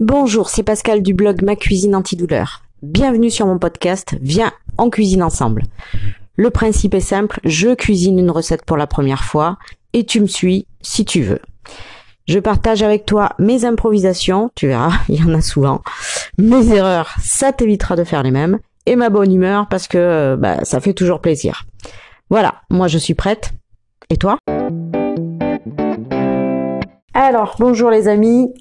Bonjour, c'est Pascal du blog Ma Cuisine Antidouleur. Bienvenue sur mon podcast Viens, en cuisine ensemble. Le principe est simple, je cuisine une recette pour la première fois et tu me suis si tu veux. Je partage avec toi mes improvisations, tu verras, il y en a souvent, mes erreurs, ça t'évitera de faire les mêmes, et ma bonne humeur parce que bah, ça fait toujours plaisir. Voilà, moi je suis prête. Et toi? Alors, bonjour les amis.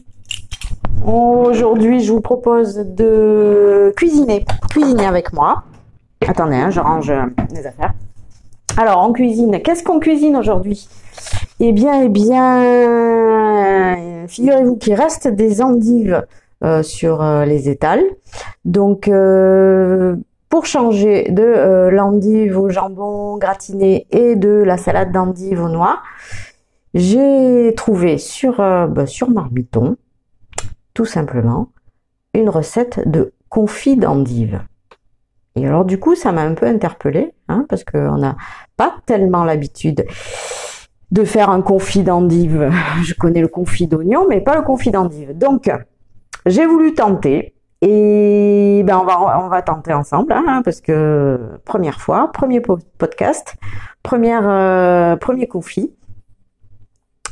Aujourd'hui, je vous propose de cuisiner. Cuisiner avec moi. Attendez, hein, je range les affaires. Alors, en cuisine, qu'est-ce qu'on cuisine aujourd'hui? Eh bien, eh bien, figurez-vous qu'il reste des endives euh, sur euh, les étals. Donc, euh, pour changer de l'endive au jambon gratiné et de la salade d'endive aux noix, j'ai trouvé sur, bah, sur Marmiton tout simplement une recette de confit d'endive. Et alors du coup, ça m'a un peu interpellée, hein, parce qu'on n'a pas tellement l'habitude de faire un confit d'endive. Je connais le confit d'oignon, mais pas le confit d'endive. Donc, j'ai voulu tenter. Et ben on va on va tenter ensemble hein, parce que première fois, premier podcast, première euh, premier confit.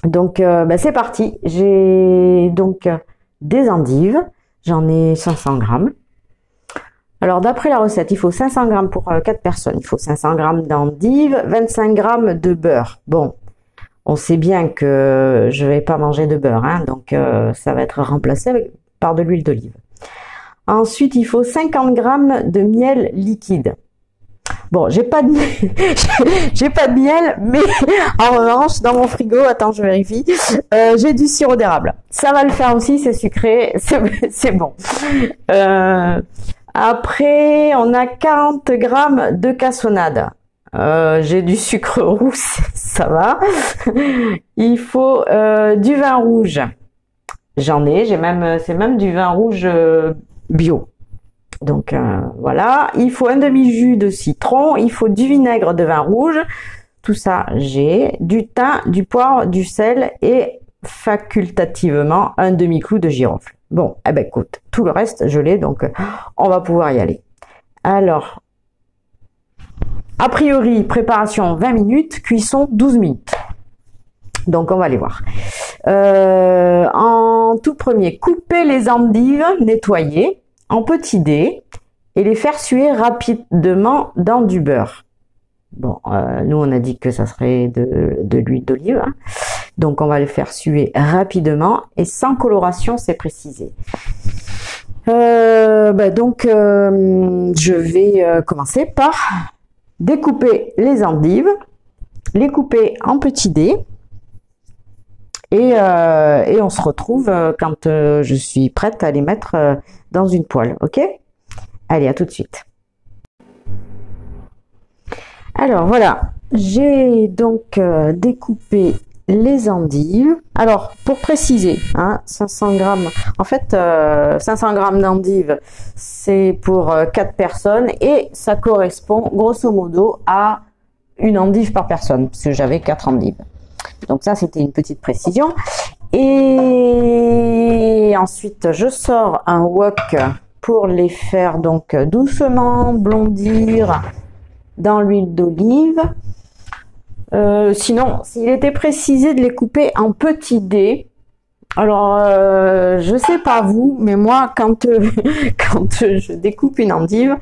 Donc euh, ben c'est parti. J'ai donc des endives. J'en ai 500 grammes. Alors d'après la recette, il faut 500 grammes pour 4 euh, personnes. Il faut 500 grammes d'endives, 25 grammes de beurre. Bon, on sait bien que je vais pas manger de beurre, hein, donc euh, ça va être remplacé par de l'huile d'olive. Ensuite, il faut 50 grammes de miel liquide. Bon, j'ai pas de j'ai pas de miel, mais en revanche, dans mon frigo, attends, je vérifie, euh, j'ai du sirop d'érable. Ça va le faire aussi, c'est sucré, c'est bon. Euh, après, on a 40 grammes de cassonade. Euh, j'ai du sucre rouge, ça va. Il faut du vin rouge. J'en ai, j'ai même, c'est même du vin rouge bio. Donc euh, voilà, il faut un demi-jus de citron, il faut du vinaigre de vin rouge, tout ça j'ai, du thym, du poivre, du sel et facultativement un demi-clou de girofle. Bon, eh ben écoute, tout le reste je l'ai donc on va pouvoir y aller. Alors, a priori, préparation 20 minutes, cuisson 12 minutes. Donc on va aller voir. Euh, en tout premier, couper les endives, nettoyer en petits dés et les faire suer rapidement dans du beurre. Bon, euh, nous on a dit que ça serait de, l'huile d'olive, hein. donc on va le faire suer rapidement et sans coloration, c'est précisé. Euh, bah, donc euh, je vais commencer par découper les endives, les couper en petits dés et, et on se retrouve quand je suis prête à les mettre dans une poêle, ok? Allez, à tout de suite. Alors voilà, j'ai donc euh, découpé les endives. Alors, pour préciser, hein, 500 grammes, en fait, 500 euh, grammes d'endives, c'est pour 4 euh, personnes et ça correspond grosso modo à une endive par personne, parce que j'avais 4 endives. Donc ça, c'était une petite précision. Et ensuite, je sors un wok pour les faire donc doucement blondir dans l'huile d'olive. Euh, sinon, s'il était précisé de les couper en petits dés, alors euh, je sais pas vous, mais moi quand quand je découpe une endive,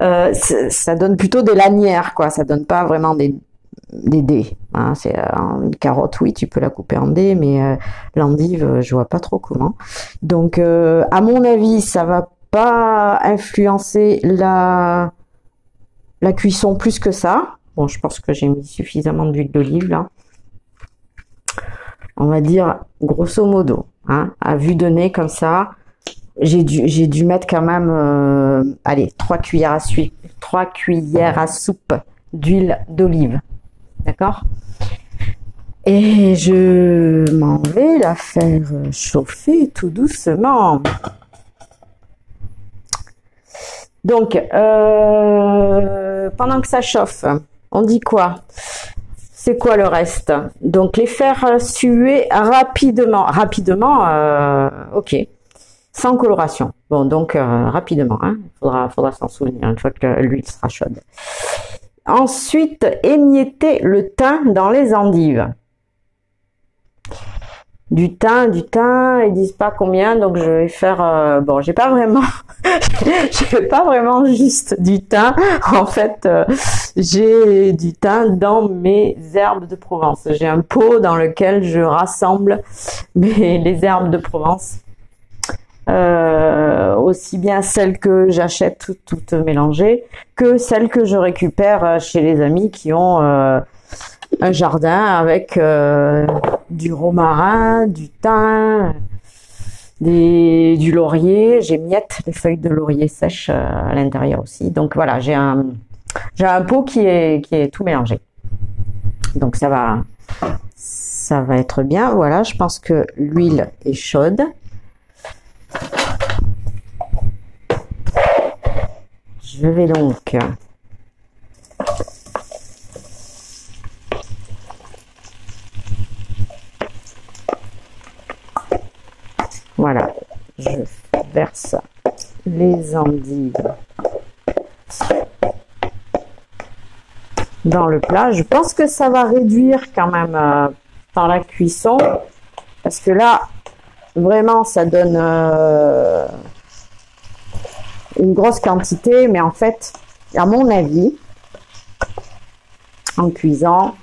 euh, ça donne plutôt des lanières quoi, ça donne pas vraiment des des dés. Hein, c'est euh, une carotte, oui, tu peux la couper en dés, mais euh, l'endive, euh, je vois pas trop comment. Donc, à mon avis, ça va pas influencer la la cuisson plus que ça. Bon, je pense que j'ai mis suffisamment d'huile d'olive là. On va dire grosso modo, hein, à vue de nez comme ça. J'ai dû mettre quand même, allez, trois cuillères à suivre, trois cuillères à soupe d'huile d'olive. D'accord? Et je m'en vais la faire chauffer tout doucement. Donc, euh, pendant que ça chauffe, on dit quoi? C'est quoi le reste? Donc, les faire suer rapidement. Rapidement, euh, ok. sans coloration. Bon, donc rapidement, il hein, faudra s'en souvenir une fois que l'huile sera chaude. Ensuite, émietter le thym dans les endives du thym, du thym, ils disent pas combien, donc je vais faire, euh, bon, j'ai pas vraiment, j'ai pas vraiment juste du thym. En fait, euh, j'ai du thym dans mes herbes de Provence. J'ai un pot dans lequel je rassemble mes, les herbes de Provence. Euh, aussi bien celles que j'achète toutes, mélangées que celles que je récupère chez les amis qui ont un jardin avec euh, du romarin, du thym, du laurier. J'ai miette les feuilles de laurier sèches euh, à l'intérieur aussi. Donc voilà, j'ai un j'ai un pot qui est qui est tout mélangé. Donc ça va ça va être bien. Voilà, je pense que l'huile est chaude. Je vais donc Voilà, je verse les endives dans le plat. Je pense que ça va réduire quand même euh, dans la cuisson parce que là, vraiment, ça donne euh, une grosse quantité, mais en fait, à mon avis, en cuisant,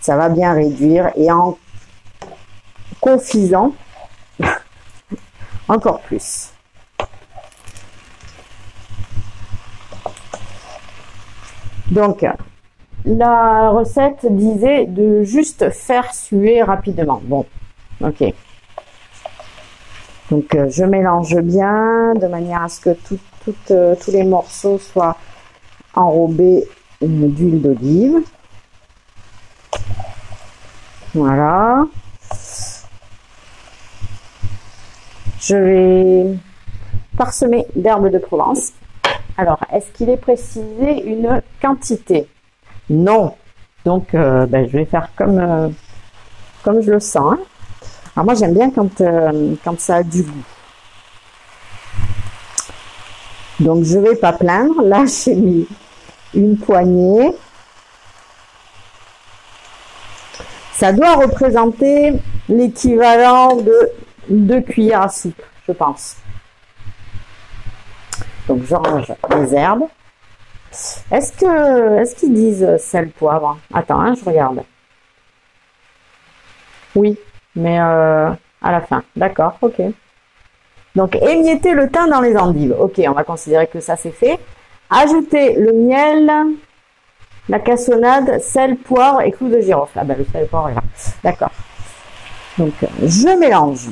ça va bien réduire et en confisant, encore plus. Donc, la recette disait de juste faire suer rapidement. Bon, ok. Donc, euh, je mélange bien de manière à ce que euh, tous les morceaux soient enrobés d'huile d'olive. Voilà. Je vais parsemer d'herbes de Provence. Alors, est-ce qu'il est précisé une quantité? Non. Donc, euh, ben, je vais faire comme, euh, comme je le sens. Hein. Alors, moi, j'aime bien quand, euh, quand ça a du goût. Donc, je vais pas plaindre. Là, j'ai mis une poignée. Ça doit représenter l'équivalent de deux cuillères à soupe, je pense. Donc je range les herbes. Est-ce que est-ce qu'ils disent sel, poivre? Attends, hein, je regarde. Oui, mais euh, à la fin. D'accord, ok. Donc émietter le thym dans les endives. Ok, on va considérer que ça c'est fait. Ajouter le miel, la cassonade, sel, poivre et clou de girofle. Ah ben le sel, poivre est là. D'accord. Donc je mélange.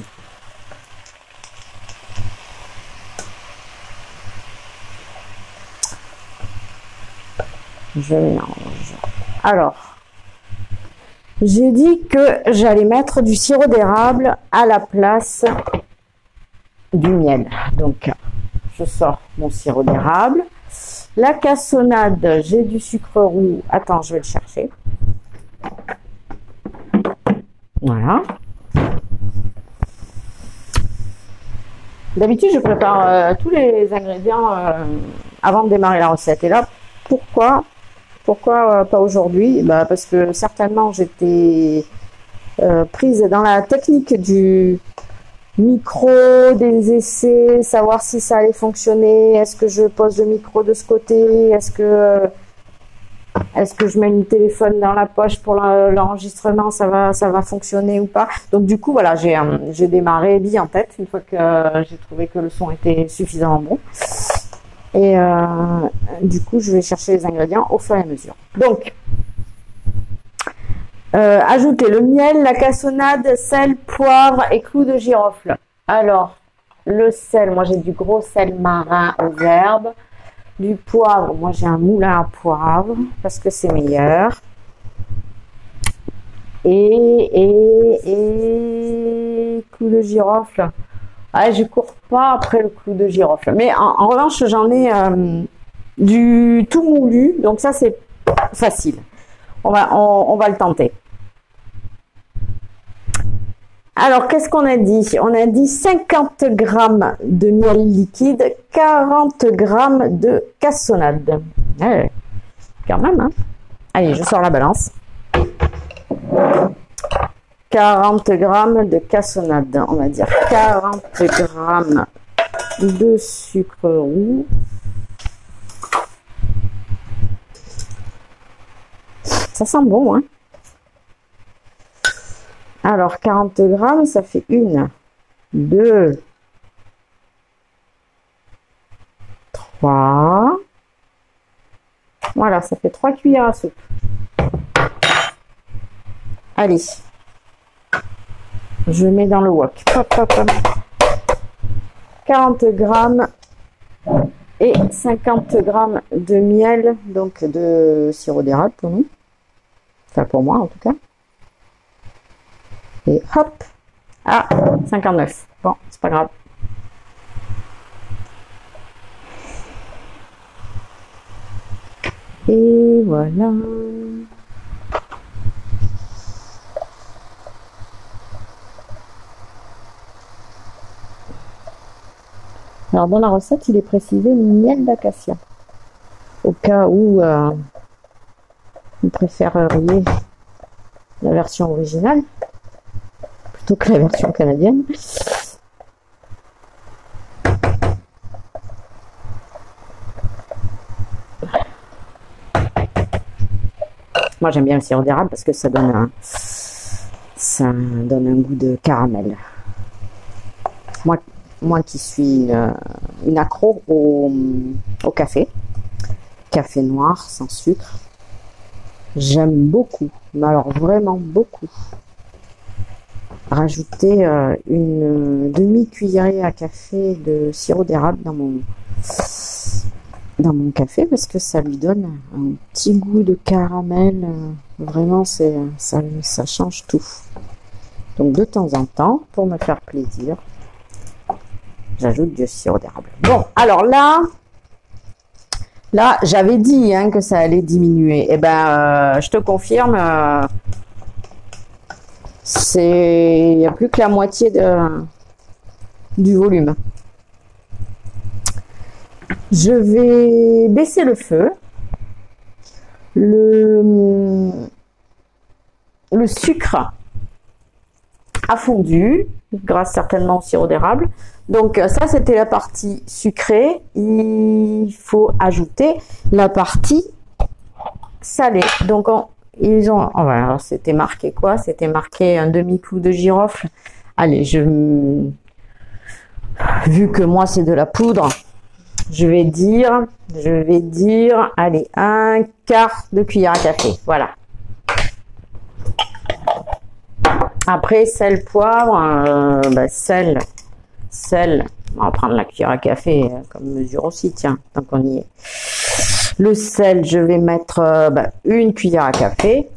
je mélange. Alors, j'ai dit que j'allais mettre du sirop d'érable à la place du miel. Donc, je sors mon sirop d'érable. La cassonade, j'ai du sucre roux. Attends, je vais le chercher. Voilà. D'habitude, je prépare euh, tous les ingrédients euh, avant de démarrer la recette. Et là, pourquoi pourquoi euh, pas aujourd'hui? Bah, Parce que certainement j'étais euh, prise dans la technique du micro, des essais, savoir si ça allait fonctionner, est-ce que je pose le micro de ce côté, est-ce que est-ce que je mets le téléphone dans la poche pour l'enregistrement, ça va ça va fonctionner ou pas? Donc du coup voilà, j'ai euh, j'ai démarré bien en tête une fois que j'ai trouvé que le son était suffisamment bon. Et euh, du coup, je vais chercher les ingrédients au fur et à mesure. Donc, euh, ajouter le miel, la cassonade, sel, poivre et clous de girofle. Alors, le sel, moi j'ai du gros sel marin aux herbes. Du poivre, moi j'ai un moulin à poivre parce que c'est meilleur. Et, et, et clous de girofle. Ah, je cours pas après le clou de girofle. Mais en, revanche, j'en ai euh, du tout moulu, donc ça c'est facile. On va, on, va le tenter. Alors, qu'est-ce qu'on a dit? On a dit 50 grammes de miel liquide, 40 grammes de cassonade. Ouais, quand même, hein Allez, je sors la balance. 40 grammes de cassonade, on va dire 40 grammes de sucre roux. Ça sent bon, hein alors, 40 grammes, ça fait une, deux, trois. Voilà, ça fait trois cuillères à soupe. Allez. Je mets dans le wok. 40 grammes et 50 grammes de miel, donc de sirop d'érable pour nous. Enfin, pour moi en tout cas. Et hop Ah 59. Bon, c'est pas grave. Et voilà. Alors dans la recette, il est précisé miel d'acacia. Au cas où euh, vous préféreriez la version originale plutôt que la version canadienne. Moi j'aime bien le sirop d'érable parce que ça donne un, ça donne un goût de caramel. Moi, moi qui suis une, accro au, café, café noir sans sucre, j'aime beaucoup, mais alors vraiment beaucoup rajouter euh, une demi-cuillerée à café de sirop d'érable dans mon dans mon café parce que ça lui donne un petit goût de caramel. Euh, vraiment, c'est ça change tout. Donc de temps en temps, pour me faire plaisir, j'ajoute du sirop d'érable. Bon, alors là, là, j'avais dit hein, que ça allait diminuer. Et eh ben, euh, je te confirme, c'est il n'y a plus que la moitié de, du volume. Je vais baisser le feu. Le, le sucre a fondu grâce certainement au sirop d'érable. Donc ça c'était la partie sucrée. Il faut ajouter la partie salée. Donc on, ils ont, oh, c'était marqué quoi? C'était marqué un demi-coup de girofle. Allez, je, vu que moi c'est de la poudre, je vais dire, je vais dire, allez, un quart de cuillère à café. Voilà. Après, sel, poivre, euh, bah, sel, sel. On va prendre la cuillère à café euh, comme mesure aussi, tiens, tant qu'on y est. Le sel, je vais mettre euh, bah, une cuillère à café.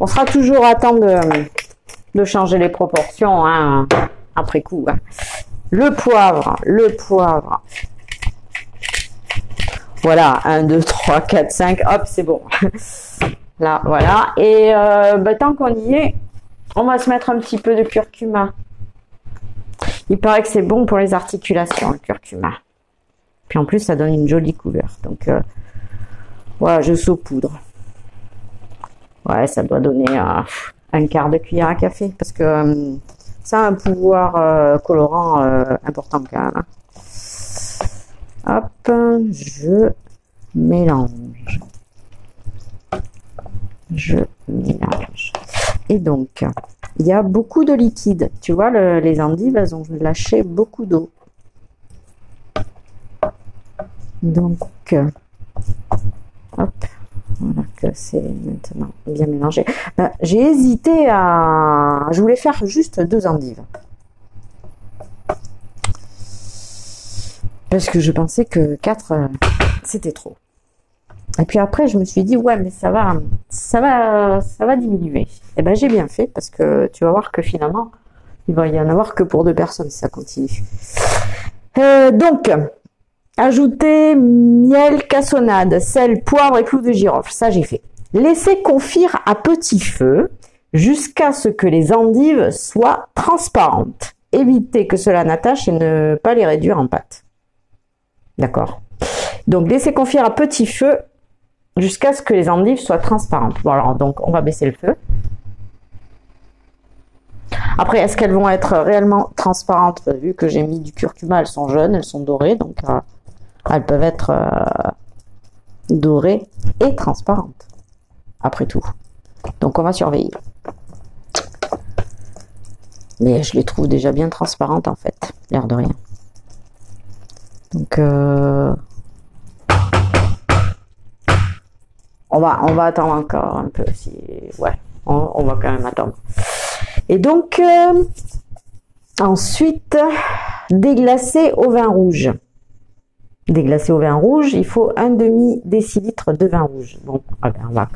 On sera toujours à temps de, changer les proportions hein, après coup. Hein. Le poivre, le poivre. Voilà, 1, 2, 3, 4, 5, hop, c'est bon. Là, voilà. Et bah, tant qu'on y est, on va se mettre un petit peu de curcuma. Il paraît que c'est bon pour les articulations, le curcuma. Puis en plus, ça donne une jolie couleur. Donc, euh, voilà, je saupoudre. Ouais, ça doit donner euh, un quart de cuillère à café parce que euh, ça a un pouvoir colorant important quand même. Hein. Hop, je mélange. Je mélange. Et donc, il y a beaucoup de liquide. Tu vois, les endives, elles ont lâché beaucoup d'eau. Donc, Hop, voilà que c'est maintenant bien mélangé. Euh, j'ai hésité à... Je voulais faire juste deux endives. Parce que je pensais que quatre, euh, c'était trop. Et puis après, je me suis dit, ouais, mais ça va, ça va, ça va diminuer. Et eh ben, j'ai bien fait parce que tu vas voir que finalement, il va y en avoir que pour deux personnes si ça continue. Euh, donc, Ajouter miel, cassonade, sel, poivre et clous de girofle. Ça, j'ai fait. Laissez confire à petit feu jusqu'à ce que les endives soient transparentes. Évitez que cela n'attache et ne pas les réduire en pâte. D'accord Donc laissez confire à petit feu jusqu'à ce que les endives soient transparentes. Bon alors donc on va baisser le feu. Après, est-ce qu'elles vont être réellement transparentes Vu que j'ai mis du curcuma, elles sont jeunes, elles sont dorées, donc euh, elles peuvent être euh, dorées et transparentes. Après tout. Donc on va surveiller. Mais je les trouve déjà bien transparentes en fait, l'air de rien. Donc euh, on va on va attendre encore un peu si ouais on, va quand même attendre. Et donc euh, ensuite déglacer au vin rouge. Déglacer au vin rouge, il faut un demi décilitre de vin rouge. Bon, ah ben, on va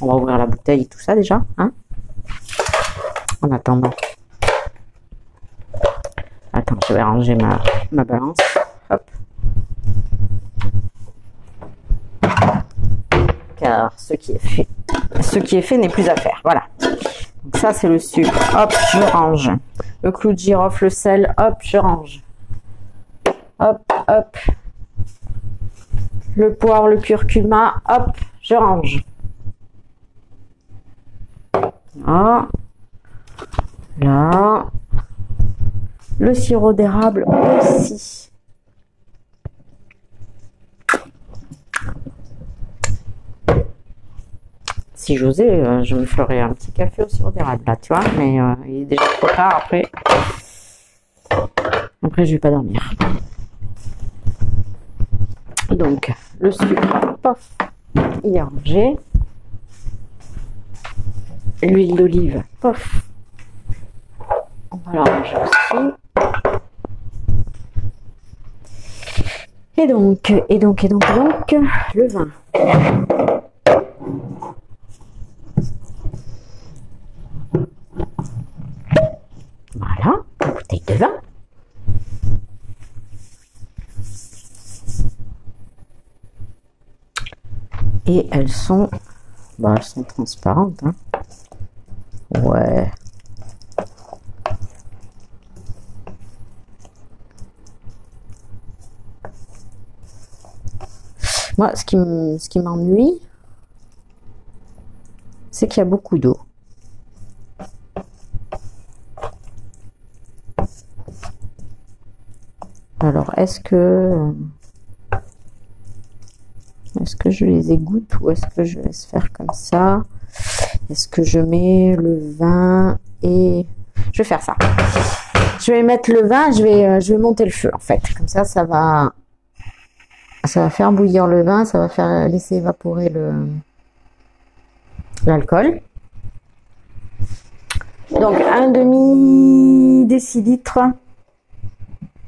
on va ouvrir la bouteille et tout ça déjà, hein En attendant. Attends, je vais ranger ma, ma balance. Est fait, ce qui est fait n'est plus à faire. Voilà. Ça, c'est le sucre. Hop, je range. Le clou de girofle, le sel. Hop, je range. Hop, hop. Le poire, le curcuma. Hop, je range. Là. Là. Le sirop d'érable aussi. Si j'osais, euh, je me ferais un petit café au sirop d'érable là, tu vois, mais euh, il est déjà trop tard après. Après, je vais pas dormir. Donc, le sucre, pof, il est rangé. L'huile d'olive, pof. On va la ranger aussi. Et donc, et donc, et donc, et donc, le vin. Voilà, une bouteille de vin. Et elles sont, bah, elles sont transparentes. Hein. Ouais. Moi, ce qui m'ennuie, c'est qu'il y a beaucoup d'eau. Alors, est-ce que est-ce que je les égoutte ou est-ce que je laisse faire comme ça? Est-ce que je mets le vin et je vais faire ça. Je vais mettre le vin, je vais euh, je vais monter le feu en fait. Comme ça ça va ça va faire bouillir le vin, ça va faire laisser évaporer l'alcool. Donc un demi décilitre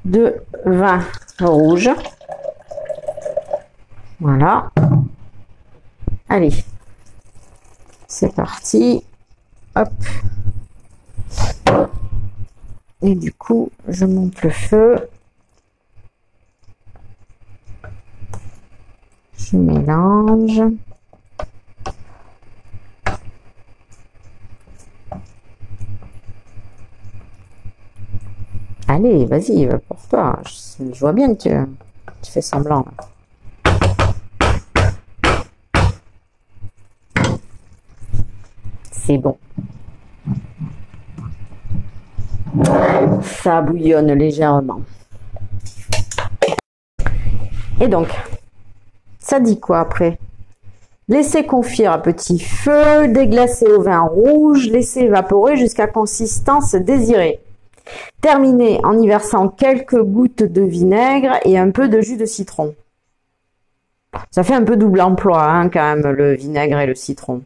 de vin rouge. Voilà. Allez, c'est parti. Hop. Et du coup, je monte le feu. Je mélange. Allez, vas-y, pour toi. Je, vois bien que tu, tu fais semblant. Bon. Ça bouillonne légèrement. Et donc, ça dit quoi après? Laissez confire à petit feu, déglacer au vin rouge, laisser évaporer jusqu'à consistance désirée. Terminez en y versant quelques gouttes de vinaigre et un peu de jus de citron. Ça fait un peu double emploi hein, quand même, le vinaigre et le citron.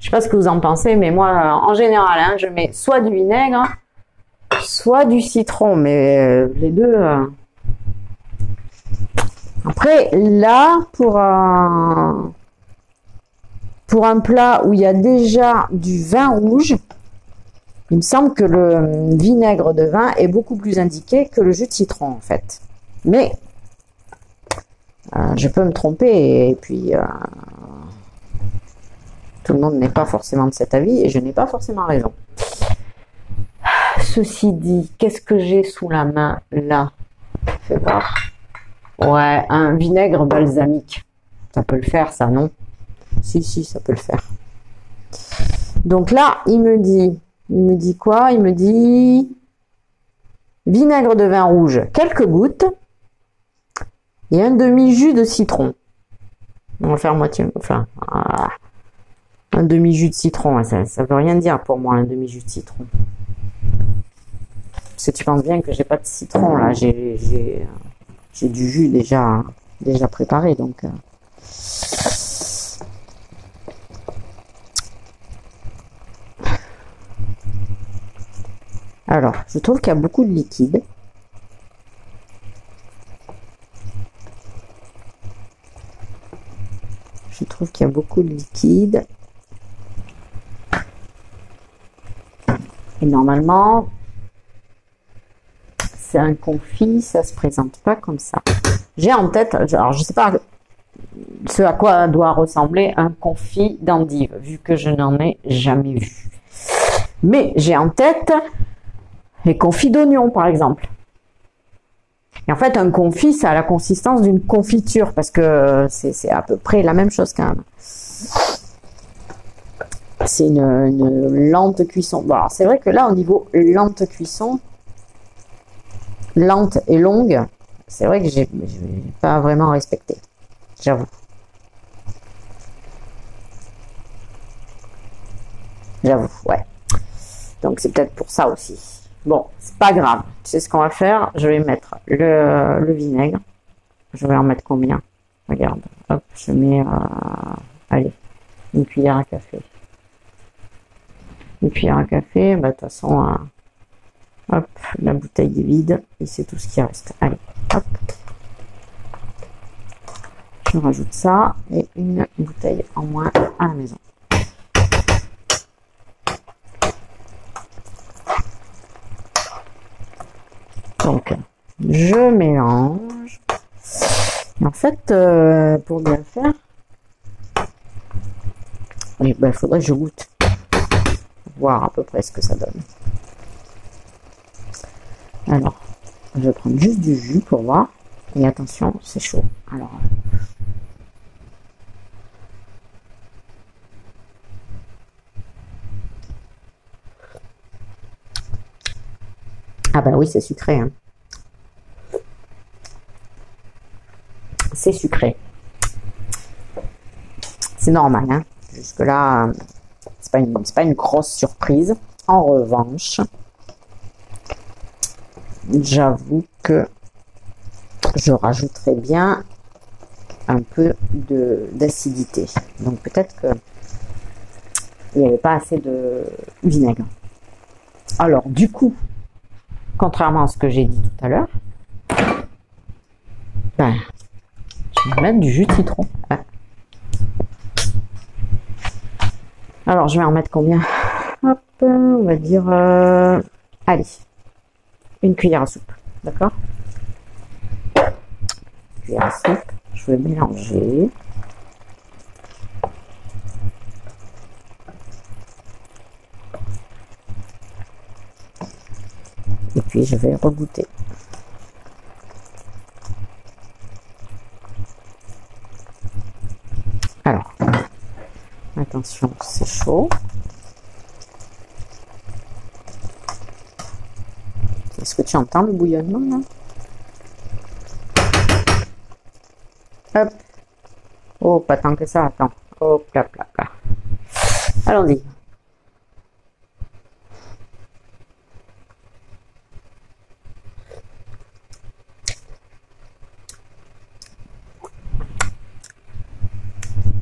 Je sais pas ce que vous en pensez, mais moi, en général, hein, je mets soit du vinaigre, soit du citron, mais euh, les deux. Euh. Après, là, pour un pour un plat où il y a déjà du vin rouge, il me semble que le vinaigre de vin est beaucoup plus indiqué que le jus de citron, en fait. Mais euh, je peux me tromper et puis Tout le monde n'est pas forcément de cet avis et je n'ai pas forcément raison. Ceci dit, qu'est-ce que j'ai sous la main là? Fais voir. Ouais, un vinaigre balsamique. Ça peut le faire, ça, non? Si, si, ça peut le faire. Donc là, il me dit, il me dit quoi? Il me dit vinaigre de vin rouge, quelques gouttes et un demi-jus de citron. On va faire moitié, enfin, ah, un demi-jus de citron, ça, ça veut rien dire pour moi, un demi-jus de citron. Parce que tu penses bien que j'ai pas de citron là, j'ai j'ai du jus déjà déjà préparé donc. Euh. Alors, je trouve qu'il y a beaucoup de liquide. Je trouve qu'il y a beaucoup de liquide. Normalement, c'est un confit, ça se présente pas comme ça. J'ai en tête, alors je sais pas ce à quoi doit ressembler un confit d'endive, vu que je n'en ai jamais vu. Mais j'ai en tête les confits d'oignon, par exemple. Et en fait, un confit, ça a la consistance d'une confiture, parce que c'est à peu près la même chose quand même. C'est une, lente cuisson. C'est vrai que là, au niveau lente cuisson, lente et longue, c'est vrai que j'ai pas vraiment respecté. J'avoue. J'avoue, ouais. Donc c'est peut-être pour ça aussi. Bon, c'est pas grave. Sais ce qu'on va faire? Je vais mettre le, vinaigre. Je vais en mettre combien? Regarde. Hop, je mets, euh, allez, une cuillère à café. Une cuillère à café, de toute façon, la bouteille est vide et c'est tout ce qui reste. Allez, hop. Je rajoute ça et une bouteille en moins à la maison. Donc, je mélange. en fait, euh, pour bien faire, il ben, faudrait que je goûte. Voir à peu près ce que ça donne. Alors, je vais prendre juste du jus pour voir. Et attention, c'est chaud. Alors, Ah bah oui, c'est sucré. Hein. C'est sucré. C'est normal. Hein. Jusque-là, c'est pas, une, pas une grosse surprise. En revanche, j'avoue que je rajouterais bien un peu d'acidité. Donc peut-être que il n'y avait pas assez de vinaigre. Alors du coup, contrairement à ce que j'ai dit tout à l'heure, ben, je vais mettre du jus de citron. Alors, je vais en mettre combien? Hop, on va dire, euh, allez, une cuillère à soupe, d'accord? Cuillère à soupe, je vais mélanger. Et puis je vais regoûter. Alors, attention, c'est chaud. Est-ce que tu entends le bouillonnement là? Hop. Oh, pas tant que ça, attends. Hop là, là. Allons-y.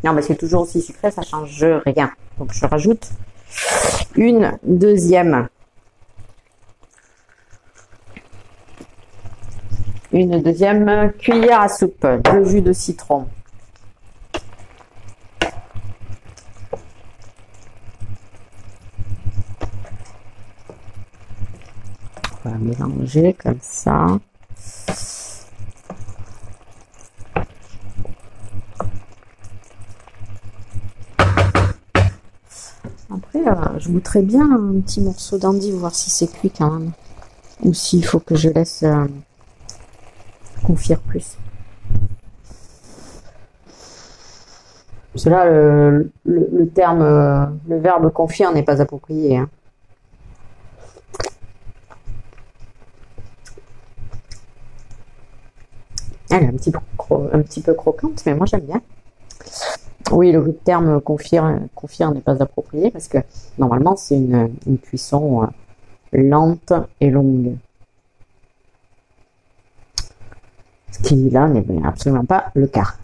Non, mais c'est toujours aussi sucré, ça change rien. Donc je rajoute une deuxième. Une deuxième cuillère à soupe de jus de citron. On va mélanger comme ça. Je voudrais bien un petit morceau d'endive, voir si c'est cuit quand même. Ou s'il faut que je laisse euh, confire plus. Cela, le, le, terme, euh, le verbe confire n'est pas approprié. Hein. Elle est un petit, un petit peu croquante, mais moi j'aime bien. Oui, le terme confire n'est pas approprié parce que normalement c'est une, cuisson euh, lente et longue. Ce qui là n'est absolument pas le cas.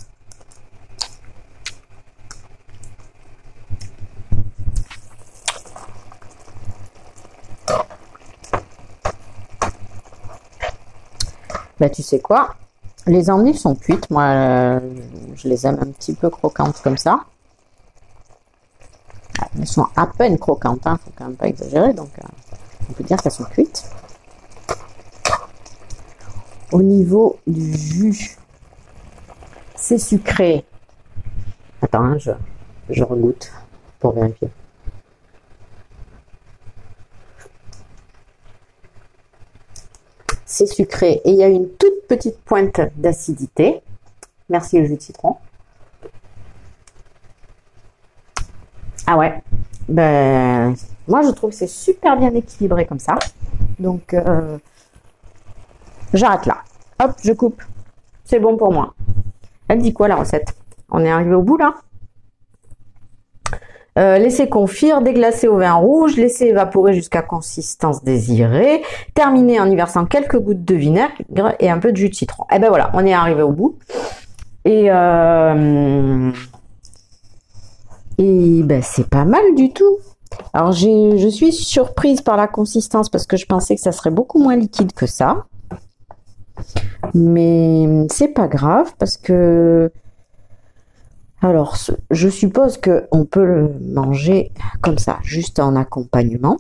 Ben, tu sais quoi? Les endives sont cuites. Moi, euh, je les aime un petit peu croquantes comme ça. Elles sont à peine croquantes, hein, faut quand même pas exagérer. Donc, euh, on peut dire qu'elles sont cuites. Au niveau du jus, c'est sucré. Attends, hein, je, je regoute pour vérifier. c'est sucré et il y a une toute petite pointe d'acidité. Merci le jus de citron. Ah ouais, ben moi je trouve que c'est super bien équilibré comme ça. Donc euh, j'arrête là. Hop, je coupe. C'est bon pour moi. Elle dit quoi la recette? On est arrivé au bout là? Euh, laissez confire, déglacer au vin rouge, laisser évaporer jusqu'à consistance désirée, terminer en y versant quelques gouttes de vinaigre et un peu de jus de citron. Et eh ben voilà, on est arrivé au bout. Et euh, et ben c'est pas mal du tout. Alors je suis surprise par la consistance parce que je pensais que ça serait beaucoup moins liquide que ça. Mais c'est pas grave parce que alors, je suppose qu'on peut le manger comme ça, juste en accompagnement.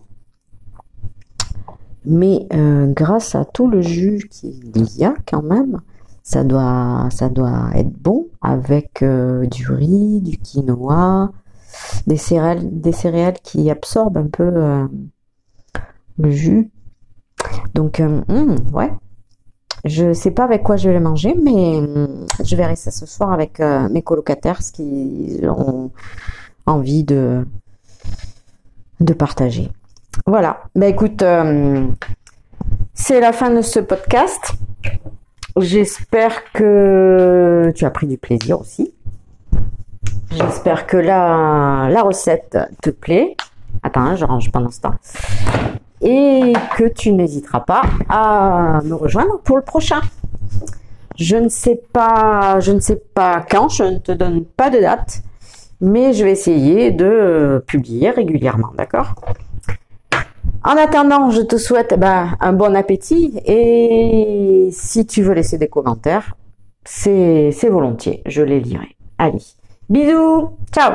Mais euh, grâce à tout le jus qu'il y a quand même, ça doit, ça doit être bon avec euh, du riz, du quinoa, des céréales, qui absorbent un peu euh, le jus. Donc, hum, ouais, je sais pas avec quoi je vais manger, mais hum, je verrai ça ce soir avec euh, mes colocataires, qui ont envie de de partager. Voilà. Ben écoute, hum, c'est la fin de ce podcast. J'espère que tu as pris du plaisir aussi. J'espère que la, la recette te plaît. Attends, hein, je range pendant ce temps et que tu n'hésiteras pas à me rejoindre pour le prochain. Je ne sais pas, je ne sais pas quand, je ne te donne pas de date, mais je vais essayer de publier régulièrement, d'accord? En attendant, je te souhaite ben, un bon appétit et si tu veux laisser des commentaires, c'est volontiers, je les lirai. Allez, bisous, ciao